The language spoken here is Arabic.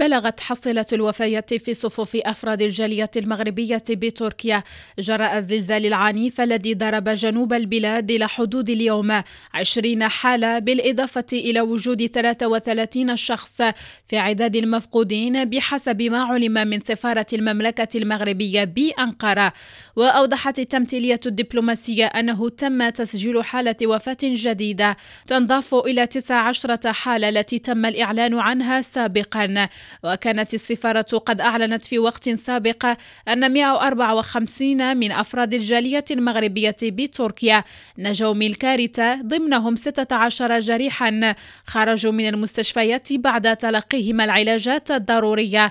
بلغت حصيلة الوفيات في صفوف أفراد الجالية المغربية بتركيا. جراء الزلزال العنيف الذي ضرب جنوب البلاد إلى حدود اليوم. 20 حالة بالإضافة إلى وجود 33 شخص في عداد المفقودين بحسب ما علم من سفارة المملكة المغربية بأنقرة. وأوضحت التمثيلية الدبلوماسية أنه تم تسجيل حالة وفاة جديدة تنضاف إلى 19 حالة التي تم الإعلان عنها سابقا. وكانت السفارة قد أعلنت في وقت سابق أن 154 من أفراد الجالية المغربية بتركيا نجوا من الكارثة ضمنهم 16 جريحا خرجوا من المستشفيات بعد تلقيهم العلاجات الضرورية.